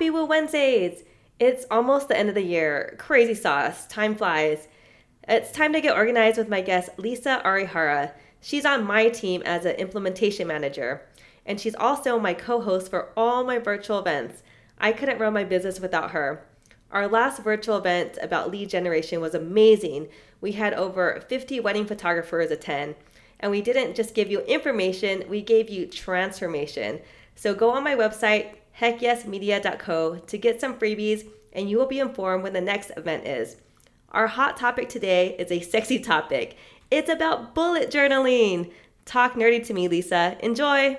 Happy Woo Wednesdays! It's almost the end of the year. Crazy sauce. Time flies. It's time to get organized with my guest, Lisa Arihara. She's on my team as an implementation manager, and she's also my co host for all my virtual events. I couldn't run my business without her. Our last virtual event about lead generation was amazing. We had over 50 wedding photographers attend, and we didn't just give you information, we gave you transformation. So go on my website, heckyesmedia.co to get some freebies and you will be informed when the next event is. Our hot topic today is a sexy topic. It's about bullet journaling. Talk nerdy to me, Lisa. Enjoy.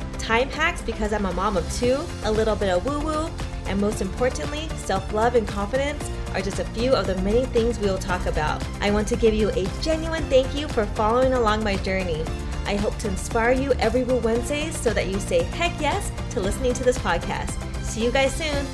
time hacks because I'm a mom of two, a little bit of woo woo, and most importantly, self love and confidence are just a few of the many things we will talk about. I want to give you a genuine thank you for following along my journey. I hope to inspire you every Wednesdays so that you say heck yes to listening to this podcast. See you guys soon.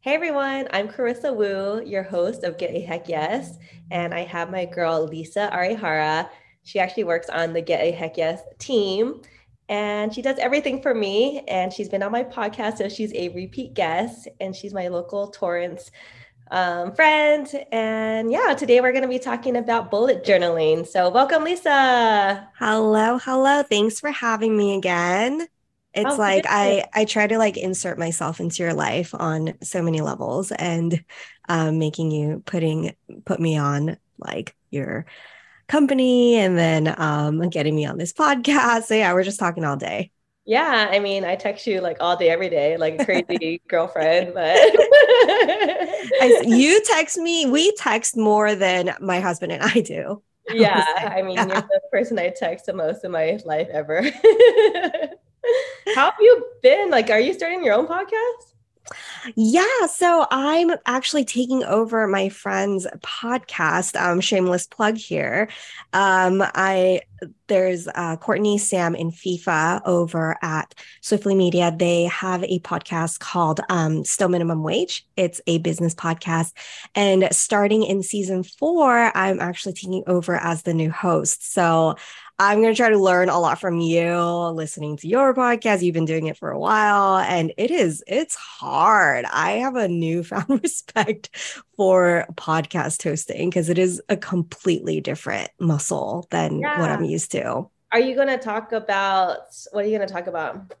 Hey everyone, I'm Carissa Wu, your host of Get a Heck Yes, and I have my girl Lisa Arihara. She actually works on the Get a Heck Yes team and she does everything for me. And she's been on my podcast, so she's a repeat guest, and she's my local Torrance um, friend. And yeah, today we're going to be talking about bullet journaling. So, welcome, Lisa. Hello, hello. Thanks for having me again. It's oh, like I I try to like insert myself into your life on so many levels, and um, making you putting put me on like your company and then um, getting me on this podcast. So yeah, we're just talking all day. Yeah, I mean, I text you like all day, every day, like a crazy girlfriend. But I, you text me. We text more than my husband and I do. Yeah, I, I mean, yeah. you're the person I text the most in my life ever. How have you been? Like, are you starting your own podcast? Yeah, so I'm actually taking over my friend's podcast. Um, shameless plug here. Um, I there's uh, Courtney, Sam, and FIFA over at Swiftly Media. They have a podcast called um, Still Minimum Wage. It's a business podcast, and starting in season four, I'm actually taking over as the new host. So I'm going to try to learn a lot from you listening to your podcast. You've been doing it for a while and it is, it's hard. I have a newfound respect for podcast hosting because it is a completely different muscle than yeah. what I'm used to. Are you going to talk about, what are you going to talk about?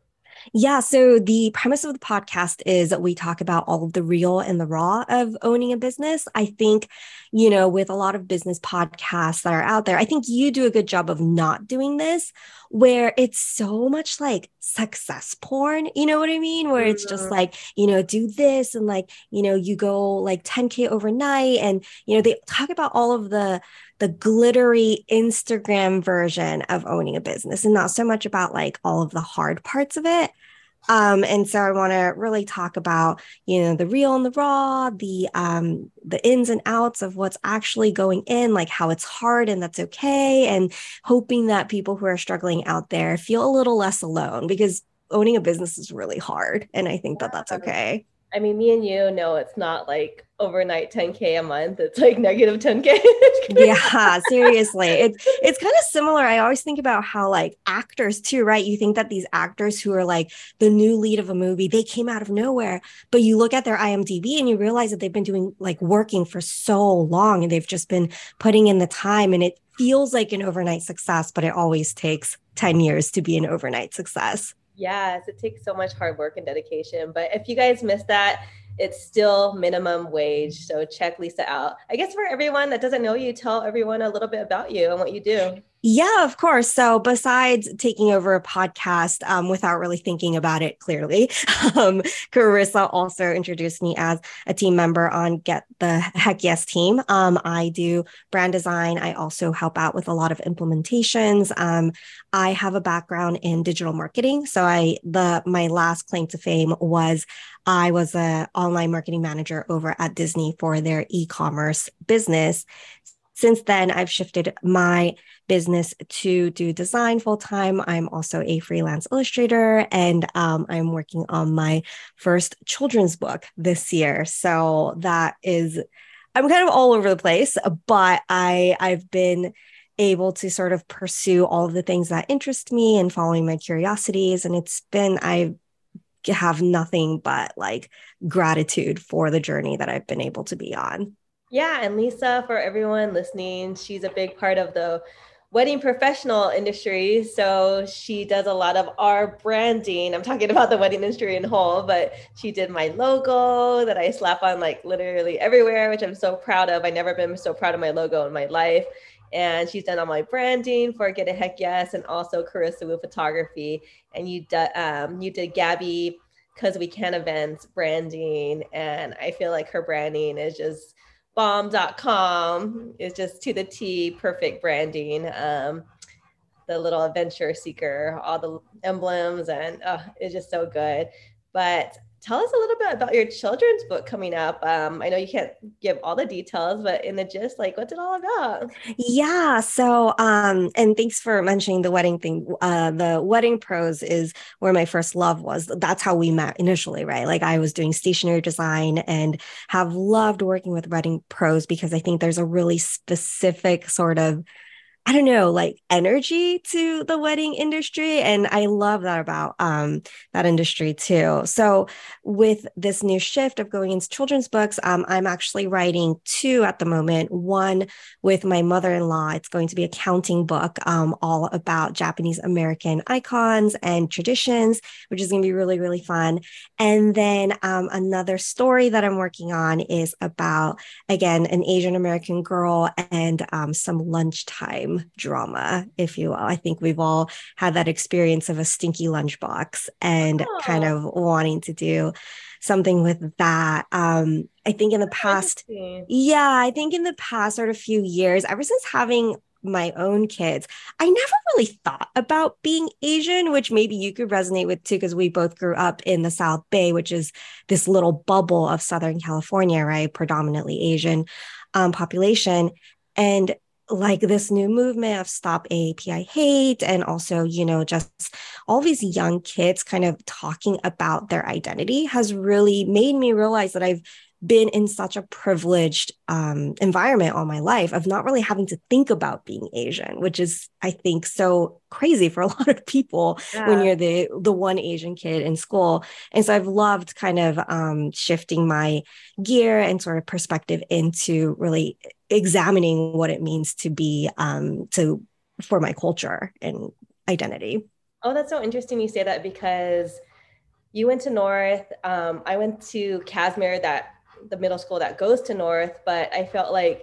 Yeah. So the premise of the podcast is that we talk about all of the real and the raw of owning a business. I think, you know, with a lot of business podcasts that are out there, I think you do a good job of not doing this where it's so much like success porn. You know what I mean? Where it's just mm-hmm. like, you know, do this and like, you know, you go like 10K overnight and, you know, they talk about all of the, the glittery Instagram version of owning a business and not so much about like all of the hard parts of it. Um, and so I want to really talk about, you know, the real and the raw, the um, the ins and outs of what's actually going in, like how it's hard and that's okay, and hoping that people who are struggling out there feel a little less alone because owning a business is really hard, and I think that that's okay. I mean, me and you know it's not like overnight 10k a month. It's like negative 10k. yeah, seriously. It's it's kind of similar. I always think about how like actors too, right? You think that these actors who are like the new lead of a movie, they came out of nowhere, but you look at their IMDb and you realize that they've been doing like working for so long and they've just been putting in the time and it feels like an overnight success, but it always takes 10 years to be an overnight success. Yes, it takes so much hard work and dedication. But if you guys missed that, it's still minimum wage. So check Lisa out. I guess for everyone that doesn't know you, tell everyone a little bit about you and what you do. Yeah, of course. So, besides taking over a podcast um, without really thinking about it clearly, um, Carissa also introduced me as a team member on Get the Heck Yes team. Um, I do brand design. I also help out with a lot of implementations. Um, I have a background in digital marketing. So, I the my last claim to fame was I was an online marketing manager over at Disney for their e-commerce business since then, I've shifted my business to do design full time. I'm also a freelance illustrator and um, I'm working on my first children's book this year. So that is, I'm kind of all over the place, but I, I've been able to sort of pursue all of the things that interest me and following my curiosities. And it's been, I have nothing but like gratitude for the journey that I've been able to be on. Yeah, and Lisa, for everyone listening, she's a big part of the wedding professional industry. So she does a lot of our branding. I'm talking about the wedding industry in whole, but she did my logo that I slap on like literally everywhere, which I'm so proud of. I never been so proud of my logo in my life. And she's done all my branding for Get a Heck Yes, and also Carissa Wu Photography. And you did um, you did Gabby because we can events branding, and I feel like her branding is just bomb.com is just to the T, perfect branding. Um, the little adventure seeker, all the emblems, and uh, it's just so good. But tell us a little bit about your children's book coming up. Um, I know you can't give all the details, but in the gist, like what's it all about? Yeah. So, um, and thanks for mentioning the wedding thing. Uh, the wedding prose is where my first love was. That's how we met initially, right? Like I was doing stationery design and have loved working with wedding prose because I think there's a really specific sort of I don't know, like energy to the wedding industry. And I love that about um, that industry too. So, with this new shift of going into children's books, um, I'm actually writing two at the moment. One with my mother in law, it's going to be a counting book um, all about Japanese American icons and traditions, which is going to be really, really fun. And then um, another story that I'm working on is about, again, an Asian American girl and um, some lunchtime drama, if you will. I think we've all had that experience of a stinky lunchbox and oh. kind of wanting to do something with that. Um, I think in the past, yeah, I think in the past sort of few years, ever since having my own kids, I never really thought about being Asian, which maybe you could resonate with too, because we both grew up in the South Bay, which is this little bubble of Southern California, right? Predominantly Asian um, population. And like this new movement of stop AAPI hate and also, you know, just all these young kids kind of talking about their identity has really made me realize that I've been in such a privileged um, environment all my life of not really having to think about being Asian, which is, I think, so crazy for a lot of people yeah. when you're the the one Asian kid in school. And so I've loved kind of um, shifting my gear and sort of perspective into really examining what it means to be um, to for my culture and identity. Oh, that's so interesting you say that because you went to North. Um, I went to Casimir, that the middle school that goes to North, but I felt like,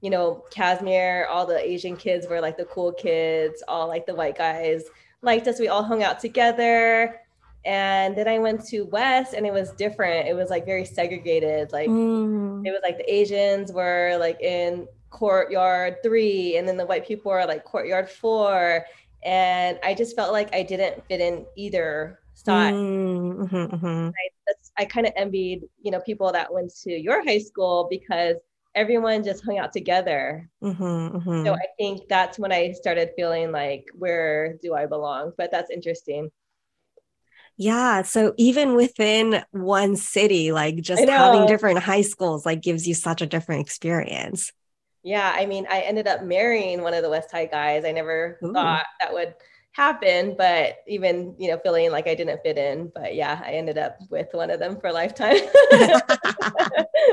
you know, Casimir, all the Asian kids were like the cool kids, all like the white guys liked us. We all hung out together. And then I went to West and it was different. It was like very segregated. Like mm. it was like the Asians were like in courtyard three, and then the white people were like courtyard four. And I just felt like I didn't fit in either side. Mm, mm-hmm, mm-hmm. I, I kind of envied, you know, people that went to your high school because everyone just hung out together. Mm-hmm, mm-hmm. So I think that's when I started feeling like, where do I belong? But that's interesting. Yeah. So even within one city, like just having different high schools, like gives you such a different experience. Yeah. I mean, I ended up marrying one of the West High guys. I never Ooh. thought that would happen, but even, you know, feeling like I didn't fit in. But yeah, I ended up with one of them for a lifetime.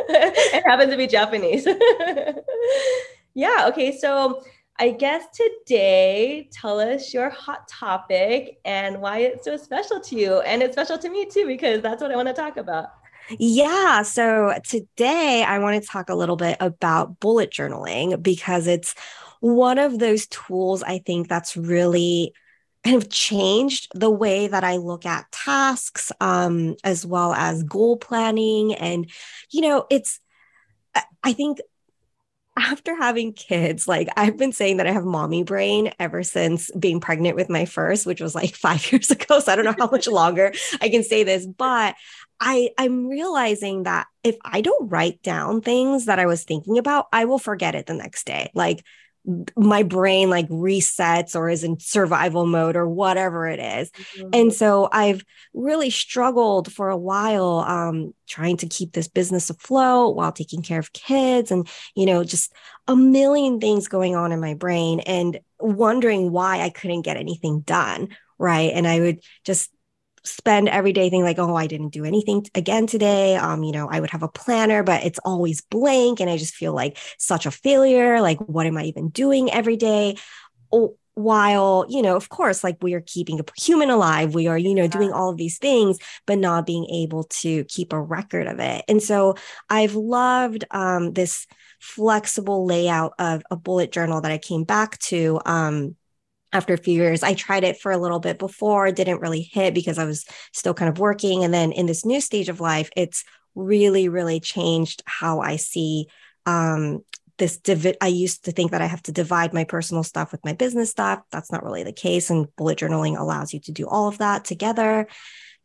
it happened to be Japanese. yeah. Okay. So I guess today, tell us your hot topic and why it's so special to you. And it's special to me too, because that's what I want to talk about. Yeah. So today I want to talk a little bit about bullet journaling because it's one of those tools I think that's really kind of changed the way that I look at tasks, um, as well as goal planning. And, you know, it's, I think after having kids, like I've been saying that I have mommy brain ever since being pregnant with my first, which was like five years ago. So I don't know how much longer I can say this, but I, I'm realizing that if I don't write down things that I was thinking about, I will forget it the next day. Like my brain like resets or is in survival mode or whatever it is. Mm-hmm. And so I've really struggled for a while um, trying to keep this business afloat while taking care of kids and, you know, just a million things going on in my brain and wondering why I couldn't get anything done. Right. And I would just spend every day thinking like, oh, I didn't do anything again today. Um, you know, I would have a planner, but it's always blank. And I just feel like such a failure. Like, what am I even doing every day? Oh, while you know of course like we are keeping a human alive we are you know doing all of these things but not being able to keep a record of it and so i've loved um, this flexible layout of a bullet journal that i came back to um, after a few years. I tried it for a little bit before, didn't really hit because I was still kind of working. And then in this new stage of life, it's really, really changed how I see um, this. Divi- I used to think that I have to divide my personal stuff with my business stuff. That's not really the case. And bullet journaling allows you to do all of that together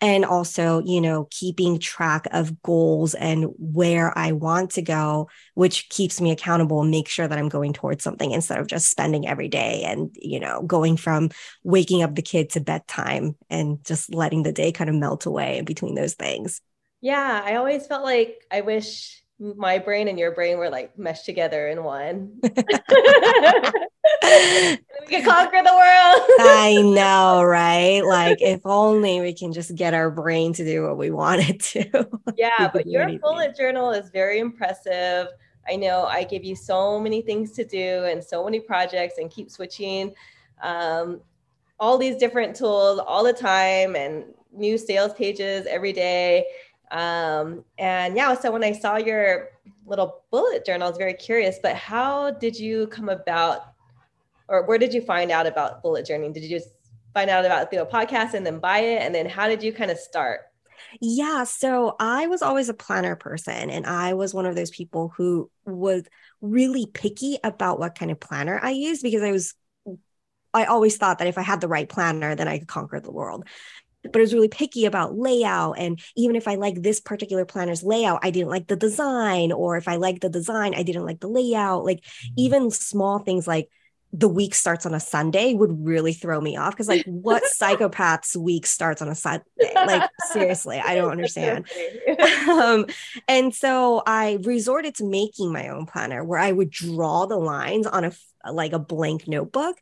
and also you know keeping track of goals and where i want to go which keeps me accountable and make sure that i'm going towards something instead of just spending every day and you know going from waking up the kid to bedtime and just letting the day kind of melt away in between those things. Yeah i always felt like i wish my brain and your brain were like meshed together in one. we can conquer the world. I know, right? Like if only we can just get our brain to do what we want it to. Yeah, but your anything. bullet journal is very impressive. I know I give you so many things to do and so many projects and keep switching um, all these different tools all the time and new sales pages every day um, and yeah, so when I saw your little bullet journal, I was very curious, but how did you come about, or where did you find out about bullet journaling? Did you just find out about the podcast and then buy it? And then how did you kind of start? Yeah, so I was always a planner person, and I was one of those people who was really picky about what kind of planner I used because I was I always thought that if I had the right planner, then I could conquer the world but I was really picky about layout. And even if I like this particular planner's layout, I didn't like the design. Or if I like the design, I didn't like the layout. Like mm-hmm. even small things like the week starts on a Sunday would really throw me off because like what psychopath's week starts on a Sunday? Like seriously, I don't understand. um, and so I resorted to making my own planner where I would draw the lines on a like a blank notebook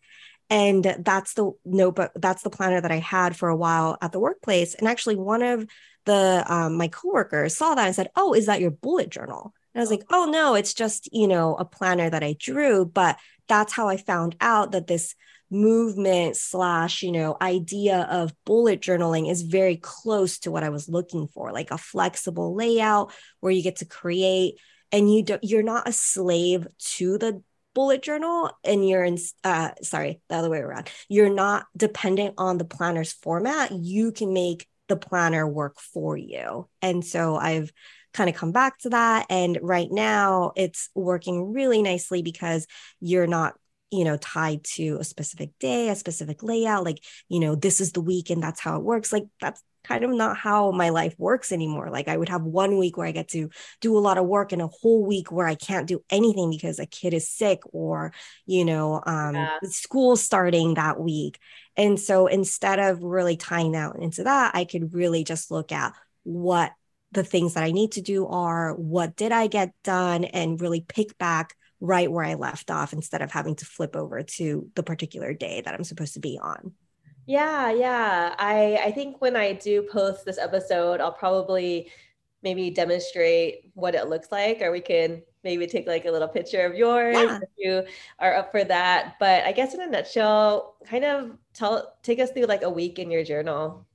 and that's the notebook that's the planner that i had for a while at the workplace. And actually one of the um, my coworkers saw that and said oh is that your bullet journal? And i was like oh no it's just you know a planner that i drew. But that's how i found out that this movement slash you know idea of bullet journaling is very close to what i was looking for like a flexible layout where you get to create and you don't you're not a slave to the bullet journal and you're in uh sorry the other way around. You're not dependent on the planner's format. You can make the planner work for you. And so i've kind of come back to that. And right now it's working really nicely because you're not you know tied to a specific day a specific layout like you know this is the week and that's how it works like that's kind of not how my life works anymore. Like I would have one week where I get to do a lot of work and a whole week where I can't do anything because a kid is sick or, you know, um, yeah. school starting that week. And so instead of really tying out into that, I could really just look at what the things that I need to do are, what did I get done, and really pick back right where I left off instead of having to flip over to the particular day that I'm supposed to be on. Yeah, yeah. I I think when I do post this episode, I'll probably maybe demonstrate what it looks like, or we can maybe take like a little picture of yours yeah. if you are up for that. But I guess in a nutshell, kind of tell take us through like a week in your journal.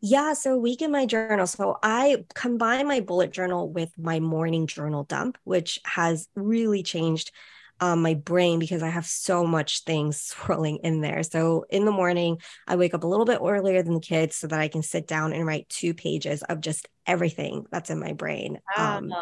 Yeah, so week in my journal. So I combine my bullet journal with my morning journal dump, which has really changed um, my brain because I have so much things swirling in there. So in the morning, I wake up a little bit earlier than the kids so that I can sit down and write two pages of just everything that's in my brain. Um,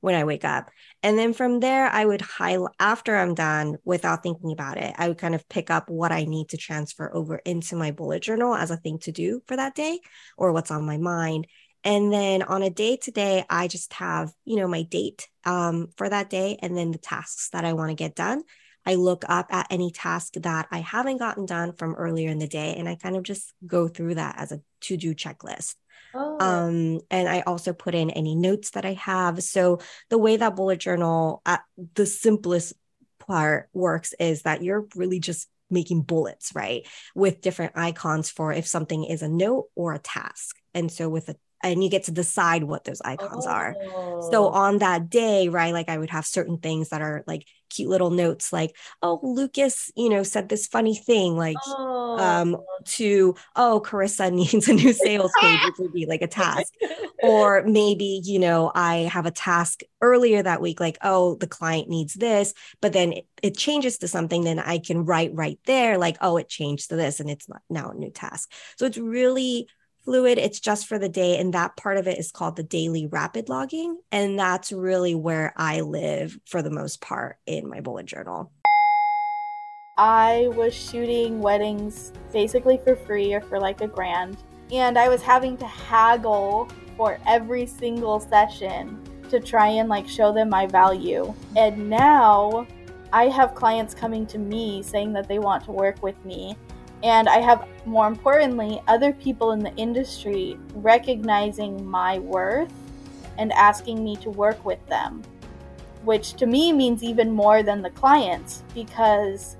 when I wake up. And then from there, I would highlight after I'm done without thinking about it, I would kind of pick up what I need to transfer over into my bullet journal as a thing to do for that day or what's on my mind. And then on a day to day, I just have, you know, my date um, for that day and then the tasks that I want to get done. I look up at any task that I haven't gotten done from earlier in the day and I kind of just go through that as a to do checklist. Oh. Um, and I also put in any notes that I have. So the way that bullet journal, at the simplest part works is that you're really just making bullets, right? With different icons for if something is a note or a task. And so with a and you get to decide what those icons oh. are. So oh. on that day, right, like I would have certain things that are like cute little notes like, oh, Lucas, you know, said this funny thing, like oh. um to oh, Carissa needs a new sales page, which would be like a task. or maybe, you know, I have a task earlier that week, like, oh, the client needs this, but then it, it changes to something, then I can write right there, like, oh, it changed to this and it's now a new task. So it's really fluid. It's just for the day. And that part of it is called the daily rapid logging. And that's really where I live for the most part in my bullet journal. I was shooting weddings basically for free or for like a grand. And I was having to haggle for every single session to try and like show them my value. And now I have clients coming to me saying that they want to work with me and I have, more importantly, other people in the industry recognizing my worth and asking me to work with them, which to me means even more than the clients because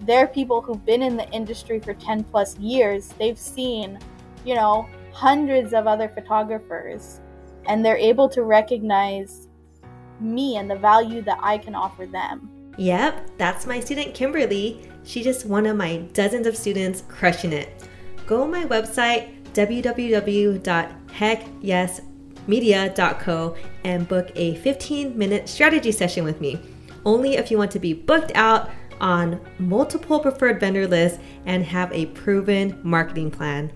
they're people who've been in the industry for 10 plus years. They've seen, you know, hundreds of other photographers, and they're able to recognize me and the value that I can offer them. Yep, that's my student Kimberly. She's just one of my dozens of students crushing it. Go on my website, www.heckyesmedia.co, and book a 15 minute strategy session with me. Only if you want to be booked out on multiple preferred vendor lists and have a proven marketing plan.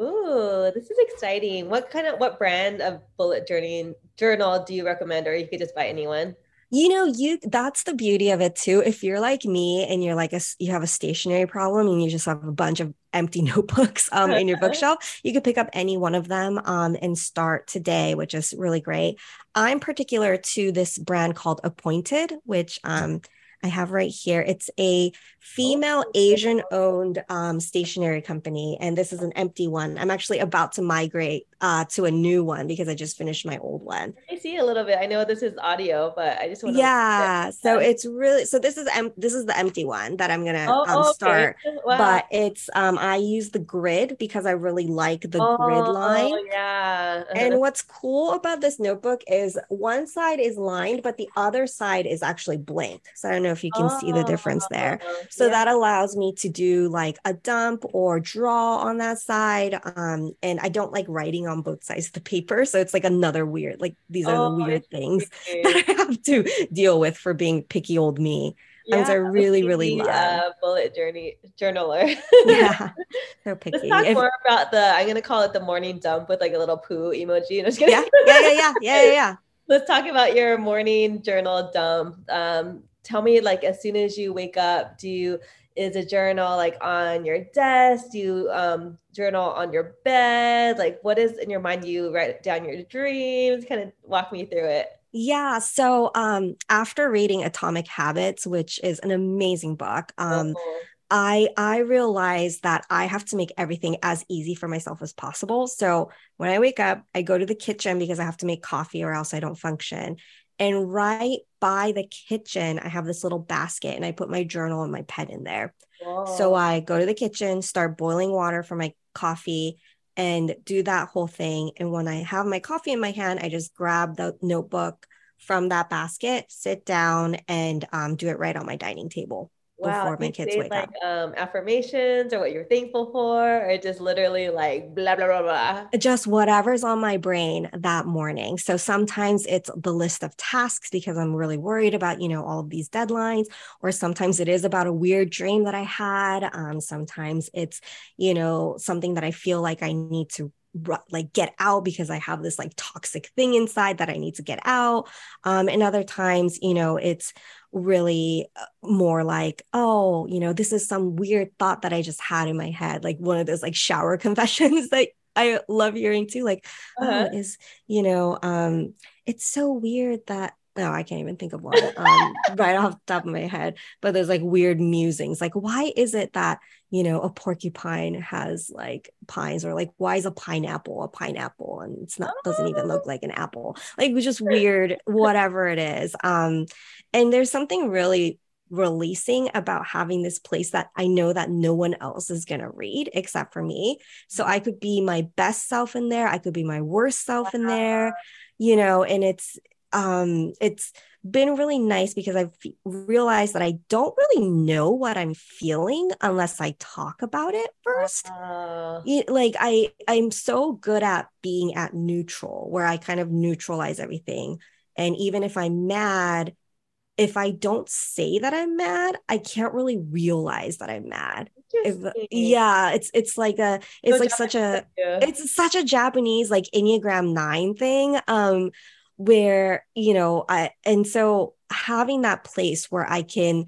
Ooh, this is exciting. What kind of what brand of bullet journey journal do you recommend or you could just buy anyone? You know you that's the beauty of it too. If you're like me and you're like a you have a stationary problem and you just have a bunch of empty notebooks um, in your bookshelf you could pick up any one of them um, and start today which is really great. I'm particular to this brand called appointed which um, I have right here. It's a female oh, Asian owned um, stationery company, and this is an empty one. I'm actually about to migrate uh, to a new one because I just finished my old one. I see a little bit. I know this is audio, but I just want to. Yeah, so it's really so. This is em- this is the empty one that I'm gonna oh, um, start, okay. wow. but it's um I use the grid because I really like the oh, grid line. Yeah. and what's cool about this notebook is one side is lined, but the other side is actually blank. So I don't know if you can see the difference there. Oh, so yeah. that allows me to do like a dump or draw on that side. Um, and I don't like writing on both sides of the paper. So it's like another weird, like these are oh, the weird things that I have to deal with for being picky old me. Yeah, I really, really love. Uh, bullet journey journaler. yeah, so picky. Let's talk if, more about the. I'm gonna call it the morning dump with like a little poo emoji. And yeah, yeah, yeah, yeah, yeah, yeah. Let's talk about your morning journal dump. Um, tell me, like, as soon as you wake up, do you is a journal like on your desk? Do you um, journal on your bed? Like, what is in your mind? You write down your dreams? Kind of walk me through it. Yeah. So um, after reading Atomic Habits, which is an amazing book, um, oh. I I realized that I have to make everything as easy for myself as possible. So when I wake up, I go to the kitchen because I have to make coffee or else I don't function. And right by the kitchen, I have this little basket and I put my journal and my pen in there. Whoa. So I go to the kitchen, start boiling water for my coffee, and do that whole thing. And when I have my coffee in my hand, I just grab the notebook from that basket, sit down, and um, do it right on my dining table. Wow. before my kids wake like, up. Um, affirmations or what you're thankful for, or just literally like blah blah blah blah. Just whatever's on my brain that morning. So sometimes it's the list of tasks because I'm really worried about you know all of these deadlines, or sometimes it is about a weird dream that I had. Um, sometimes it's you know something that I feel like I need to like get out because I have this like toxic thing inside that I need to get out. Um, and other times, you know, it's really uh, more like, oh, you know, this is some weird thought that I just had in my head, like one of those like shower confessions that I love hearing too. Like, oh, uh-huh. oh, is, you know, um, it's so weird that no, I can't even think of one um, right off the top of my head. But there's like weird musings. Like, why is it that, you know, a porcupine has like pines or like, why is a pineapple a pineapple and it's not, doesn't even look like an apple? Like, it's just weird, whatever it is. Um, and there's something really releasing about having this place that I know that no one else is going to read except for me. So I could be my best self in there. I could be my worst self in there, you know, and it's, um, it's been really nice because I've realized that I don't really know what I'm feeling unless I talk about it first. Uh, like I, I'm so good at being at neutral, where I kind of neutralize everything. And even if I'm mad, if I don't say that I'm mad, I can't really realize that I'm mad. If, yeah, it's it's like a it's so like Japanese, such a yeah. it's such a Japanese like Enneagram 9 thing. Um where you know i and so having that place where i can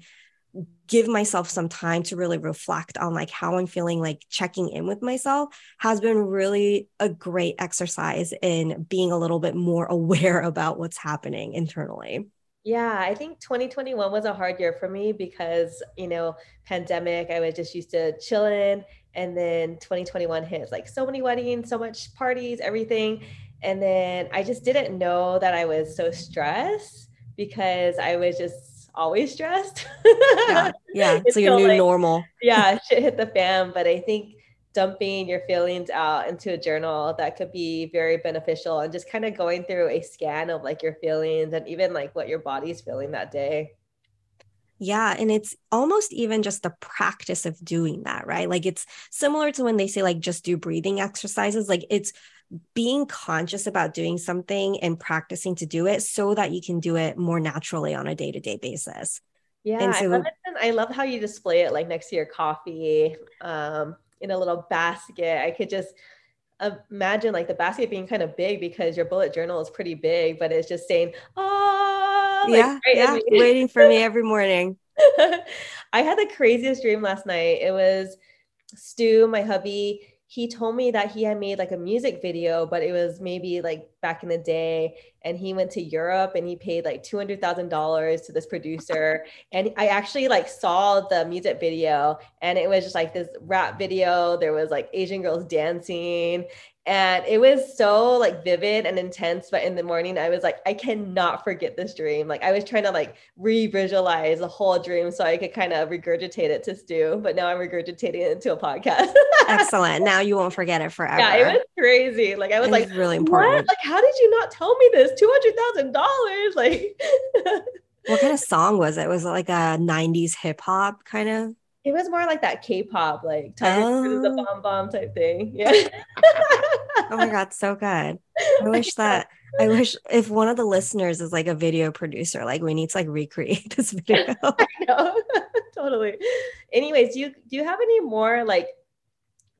give myself some time to really reflect on like how i'm feeling like checking in with myself has been really a great exercise in being a little bit more aware about what's happening internally yeah, I think 2021 was a hard year for me because, you know, pandemic, I was just used to chilling. And then 2021 hit like so many weddings, so much parties, everything. And then I just didn't know that I was so stressed because I was just always stressed. yeah. Yeah. so your new like, normal. yeah. Shit hit the fan. But I think dumping your feelings out into a journal that could be very beneficial and just kind of going through a scan of like your feelings and even like what your body's feeling that day. Yeah. And it's almost even just the practice of doing that, right? Like it's similar to when they say, like, just do breathing exercises. Like it's being conscious about doing something and practicing to do it so that you can do it more naturally on a day to day basis. Yeah, and so, I love I love how you display it like next to your coffee um, in a little basket. I could just imagine like the basket being kind of big because your bullet journal is pretty big, but it's just saying, oh, like, yeah, right yeah, waiting for me every morning. I had the craziest dream last night. It was Stu, my hubby he told me that he had made like a music video, but it was maybe like back in the day. And he went to Europe and he paid like $200,000 to this producer. And I actually like saw the music video and it was just like this rap video. There was like Asian girls dancing and it was so like vivid and intense. But in the morning i was like i cannot forget this dream. Like i was trying to like re-visualize the whole dream so i could kind of regurgitate it to stu. But now i'm regurgitating it into a podcast. Excellent. Now you won't forget it forever yeah it was crazy. Like i was like really important. What? like how did you not tell me this $200000 like what kind of song was it was it like a 90s hip-hop kind of it was more like that K-pop, like oh. the bomb bomb type thing. Yeah. oh my god, so good. I wish that I wish if one of the listeners is like a video producer, like we need to like recreate this video. totally. Anyways, do you do you have any more like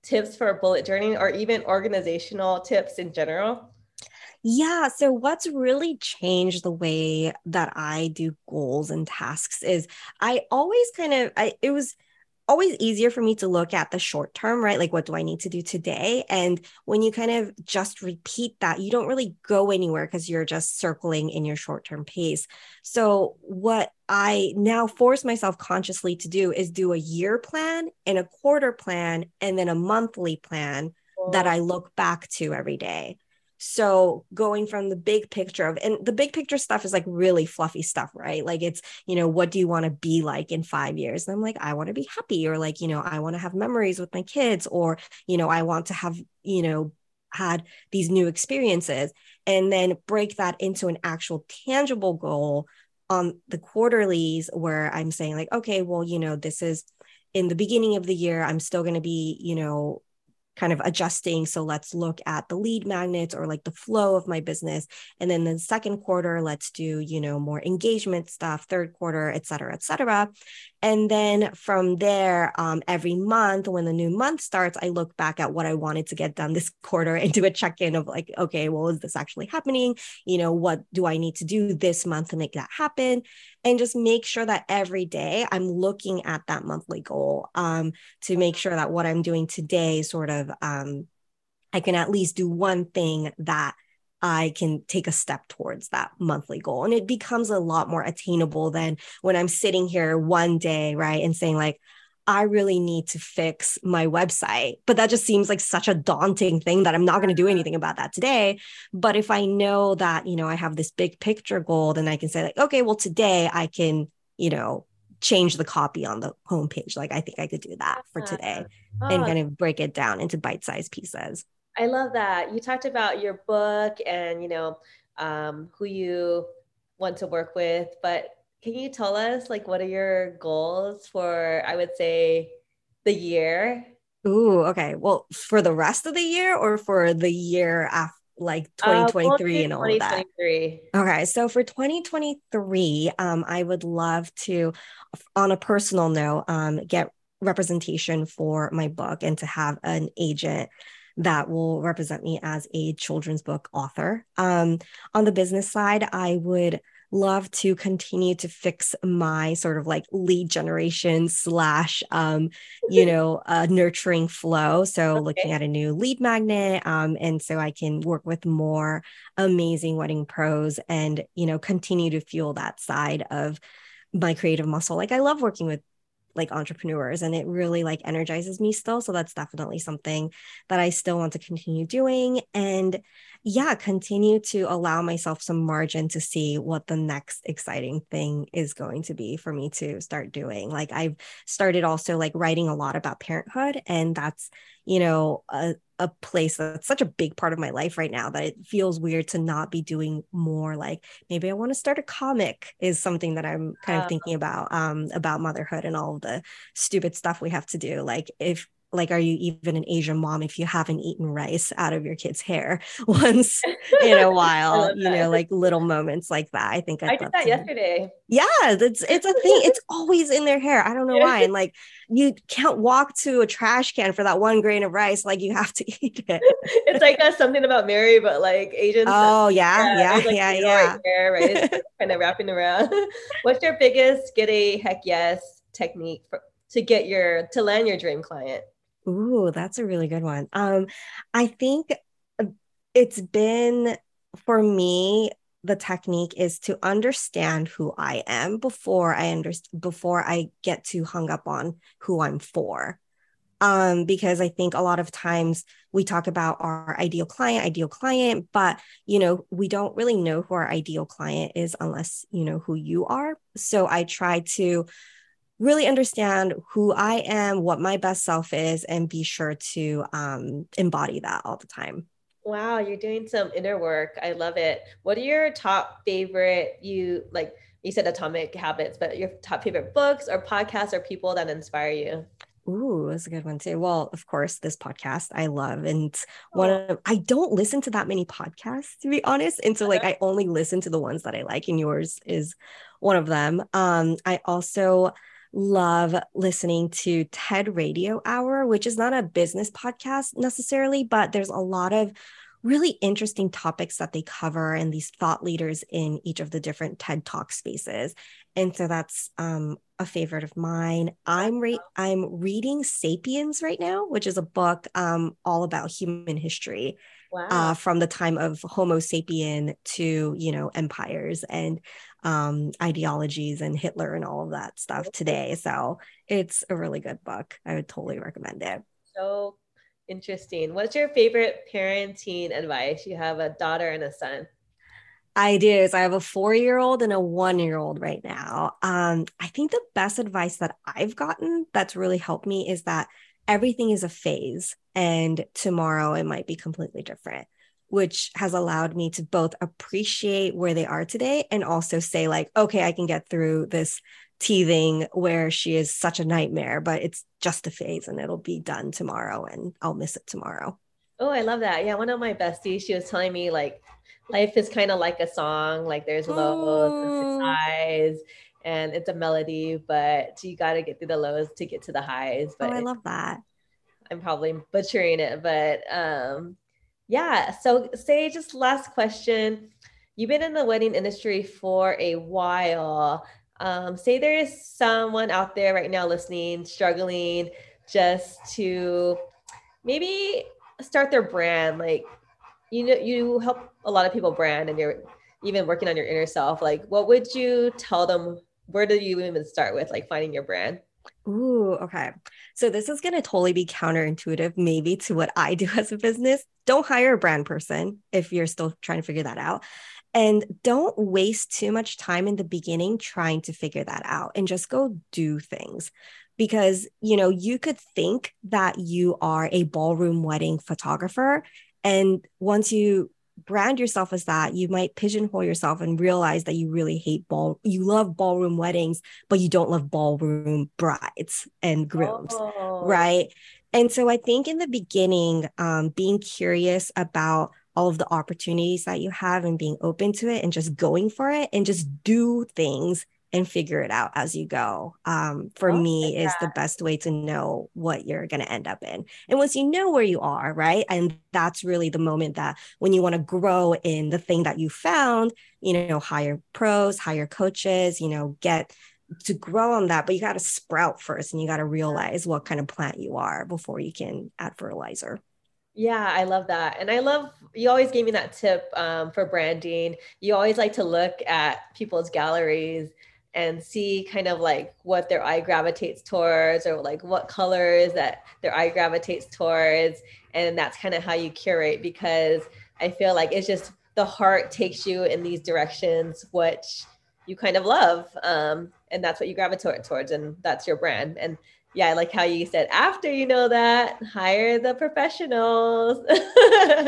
tips for bullet journaling or even organizational tips in general? Yeah. So, what's really changed the way that I do goals and tasks is I always kind of, I, it was, always easier for me to look at the short term, right? Like, what do I need to do today? And when you kind of just repeat that, you don't really go anywhere because you're just circling in your short term pace. So, what I now force myself consciously to do is do a year plan and a quarter plan and then a monthly plan that I look back to every day. So going from the big picture of, and the big picture stuff is like really fluffy stuff, right? Like it's, you know, what do you want to be like in five years? And I'm like, I want to be happy, or like, you know, I want to have memories with my kids, or, you know, I want to have, you know, had these new experiences and then break that into an actual tangible goal on the quarterlies where I'm saying, like, okay, well, you know, this is in the beginning of the year, I'm still going to be, you know, kind of adjusting. So let's look at the lead magnets or like the flow of my business. And then the second quarter, let's do, you know, more engagement stuff, third quarter, et cetera, et cetera. And then from there, um, every month when the new month starts, I look back at what I wanted to get done this quarter and do a check in of like, okay, well, is this actually happening? You know, what do I need to do this month to make that happen? And just make sure that every day I'm looking at that monthly goal um, to make sure that what I'm doing today sort of, um, I can at least do one thing that I can take a step towards that monthly goal. And it becomes a lot more attainable than when I'm sitting here one day, right, and saying, like, I really need to fix my website. But that just seems like such a daunting thing that I'm not going to do anything about that today. But if I know that, you know, I have this big picture goal, then I can say, like, okay, well, today I can, you know, change the copy on the homepage. Like, I think I could do that for today oh. and kind of break it down into bite sized pieces. I love that. You talked about your book and, you know, um, who you want to work with, but can you tell us like what are your goals for, I would say, the year? Ooh, okay. Well, for the rest of the year or for the year after? like 2023 uh, and all that. Okay, so for 2023, um, I would love to, on a personal note, um, get representation for my book and to have an agent that will represent me as a children's book author. Um, on the business side, I would love to continue to fix my sort of like lead generation slash um you know uh, nurturing flow so okay. looking at a new lead magnet um and so i can work with more amazing wedding pros and you know continue to fuel that side of my creative muscle like i love working with like entrepreneurs and it really like energizes me still so that's definitely something that i still want to continue doing and yeah continue to allow myself some margin to see what the next exciting thing is going to be for me to start doing. Like i've started also like writing a lot about parenthood and that's you know a, a place that's such a big part of my life right now that it feels weird to not be doing more like maybe i want to start a comic is something that i'm kind of thinking about um about motherhood and all the stupid stuff we have to do. Like if like are you even an asian mom if you haven't eaten rice out of your kid's hair once in a while? you know like little moments like that i think I'd i did that to. yesterday. Yeah it's it's a thing. It's always in their hair. I don't know why. And like you can't walk to a trash can for that one grain of rice like you have to eat it. It's like a, something about mary but like asian oh yeah yeah yeah like, yeah, yeah. Right hair, right? Kind of wrapping around. What's your biggest get a heck yes technique for, to get your to land your dream client Ooh, that's a really good one. Um, I think uh, it's been for me the technique is to understand who I am before I understand before I get too hung up on who I'm for. Um, because I think a lot of times we talk about our ideal client, ideal client, but you know, we don't really know who our ideal client is unless you know who you are. So I try to really understand who I am, what my best self is, and be sure to um, embody that all the time. Wow, you're doing some inner work. I love it. What are your top favorite you like you said atomic habits, but your top favorite books or podcasts or people that inspire you? Ooh, that's a good one too. Well, of course, this podcast I love, and one of I don't listen to that many podcasts to be honest, and so like uh-huh. I only listen to the ones that I like, and yours is one of them. Um, I also love listening to TED Radio Hour, which is not a business podcast necessarily, but there's a lot of really interesting topics that they cover and these thought leaders in each of the different TED Talk spaces. And so that's um, a favorite of mine. I'm re- I'm reading *Sapiens* right now, which is a book um, all about human history. Wow. Uh, from the time of Homo sapien to you know empires and um, ideologies and Hitler and all of that stuff today. So it's a really good book. I would totally recommend it. So interesting. What's your favorite parenting advice? You have a daughter and a son. I do. So I have a four year old and a one year old right now. Um, I think the best advice that I've gotten that's really helped me is that everything is a phase and tomorrow it might be completely different which has allowed me to both appreciate where they are today and also say, like, okay, I can get through this teething where she is such a nightmare, but it's just a phase and it'll be done tomorrow and I'll miss it tomorrow. Oh, I love that. Yeah, one of my besties, she was telling me like life is kind of like a song, like there's lows and highs and it's a melody, but you got to get through the lows to get to the highs. But oh, I love that. I'm probably butchering it, but um yeah, so say just last question. You've been in the wedding industry for a while. Um, say there is someone out there right now listening, struggling just to maybe start their brand. Like, you know, you help a lot of people brand and you're even working on your inner self. Like, what would you tell them? Where do you even start with like finding your brand? Ooh, okay. So this is going to totally be counterintuitive, maybe to what I do as a business. Don't hire a brand person if you're still trying to figure that out. And don't waste too much time in the beginning trying to figure that out and just go do things. Because, you know, you could think that you are a ballroom wedding photographer. And once you brand yourself as that, you might pigeonhole yourself and realize that you really hate ball. You love ballroom weddings, but you don't love ballroom brides and grooms, oh. right? And so I think in the beginning, um, being curious about all of the opportunities that you have and being open to it and just going for it and just do things and figure it out as you go. Um, for oh, me is the best way to know what you're going to end up in. And once you know where you are right and that's really the moment that when you want to grow in the thing that you found you know hire pros hire coaches you know get to grow on that but you got to sprout first and you got to realize what kind of plant you are before you can add fertilizer. Yeah, I love that. And I love you always gave me that tip um, for branding. You always like to look at people's galleries and see kind of like what their eye gravitates towards or like what colors that their eye gravitates towards. And that's kind of how you curate because I feel like it's just the heart takes you in these directions, which you kind of love. Um, and that's what you gravitate towards. And that's your brand. And yeah, I like how you said after you know that, hire the professionals.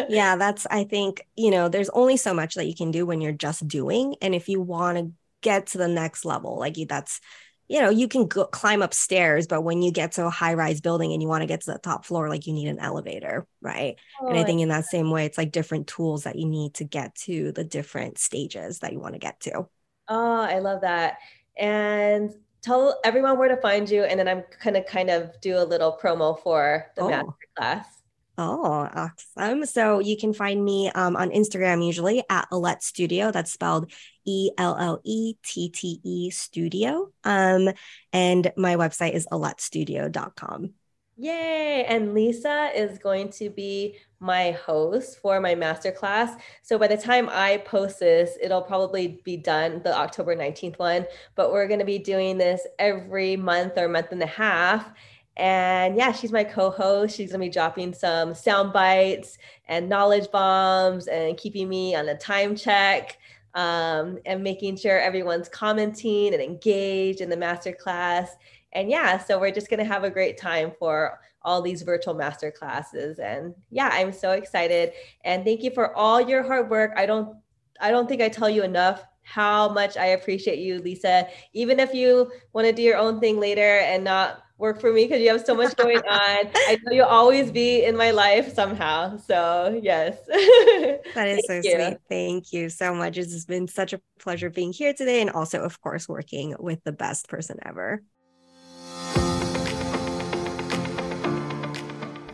yeah, that's, I think, you know, there's only so much that you can do when you're just doing. And if you want to get to the next level, like that's, you know, you can go climb upstairs, but when you get to a high rise building and you want to get to the top floor, like you need an elevator, right? Oh, and I oh, think in that same way, it's like different tools that you need to get to the different stages that you want to get to. Oh, I love that. And tell everyone where to find you, and then I'm gonna kind of do a little promo for the oh. master class. Oh, awesome. So you can find me um, on Instagram usually at Ellette Studio. That's spelled E L L E T T E Studio. Um, and my website is ellettestudio.com. Yay! And Lisa is going to be my host for my masterclass. So by the time I post this, it'll probably be done, the October 19th one. But we're going to be doing this every month or month and a half. And yeah, she's my co host. She's going to be dropping some sound bites and knowledge bombs and keeping me on a time check um, and making sure everyone's commenting and engaged in the masterclass. And yeah, so we're just going to have a great time for all these virtual master classes and yeah i'm so excited and thank you for all your hard work i don't i don't think i tell you enough how much i appreciate you lisa even if you want to do your own thing later and not work for me because you have so much going on i know you'll always be in my life somehow so yes that is so you. sweet thank you so much it's been such a pleasure being here today and also of course working with the best person ever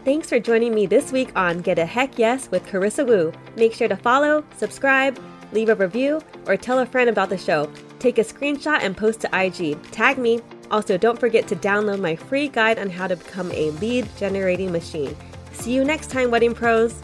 Thanks for joining me this week on Get a Heck Yes with Carissa Woo. Make sure to follow, subscribe, leave a review, or tell a friend about the show. Take a screenshot and post to IG. Tag me. Also, don't forget to download my free guide on how to become a lead generating machine. See you next time, Wedding Pros.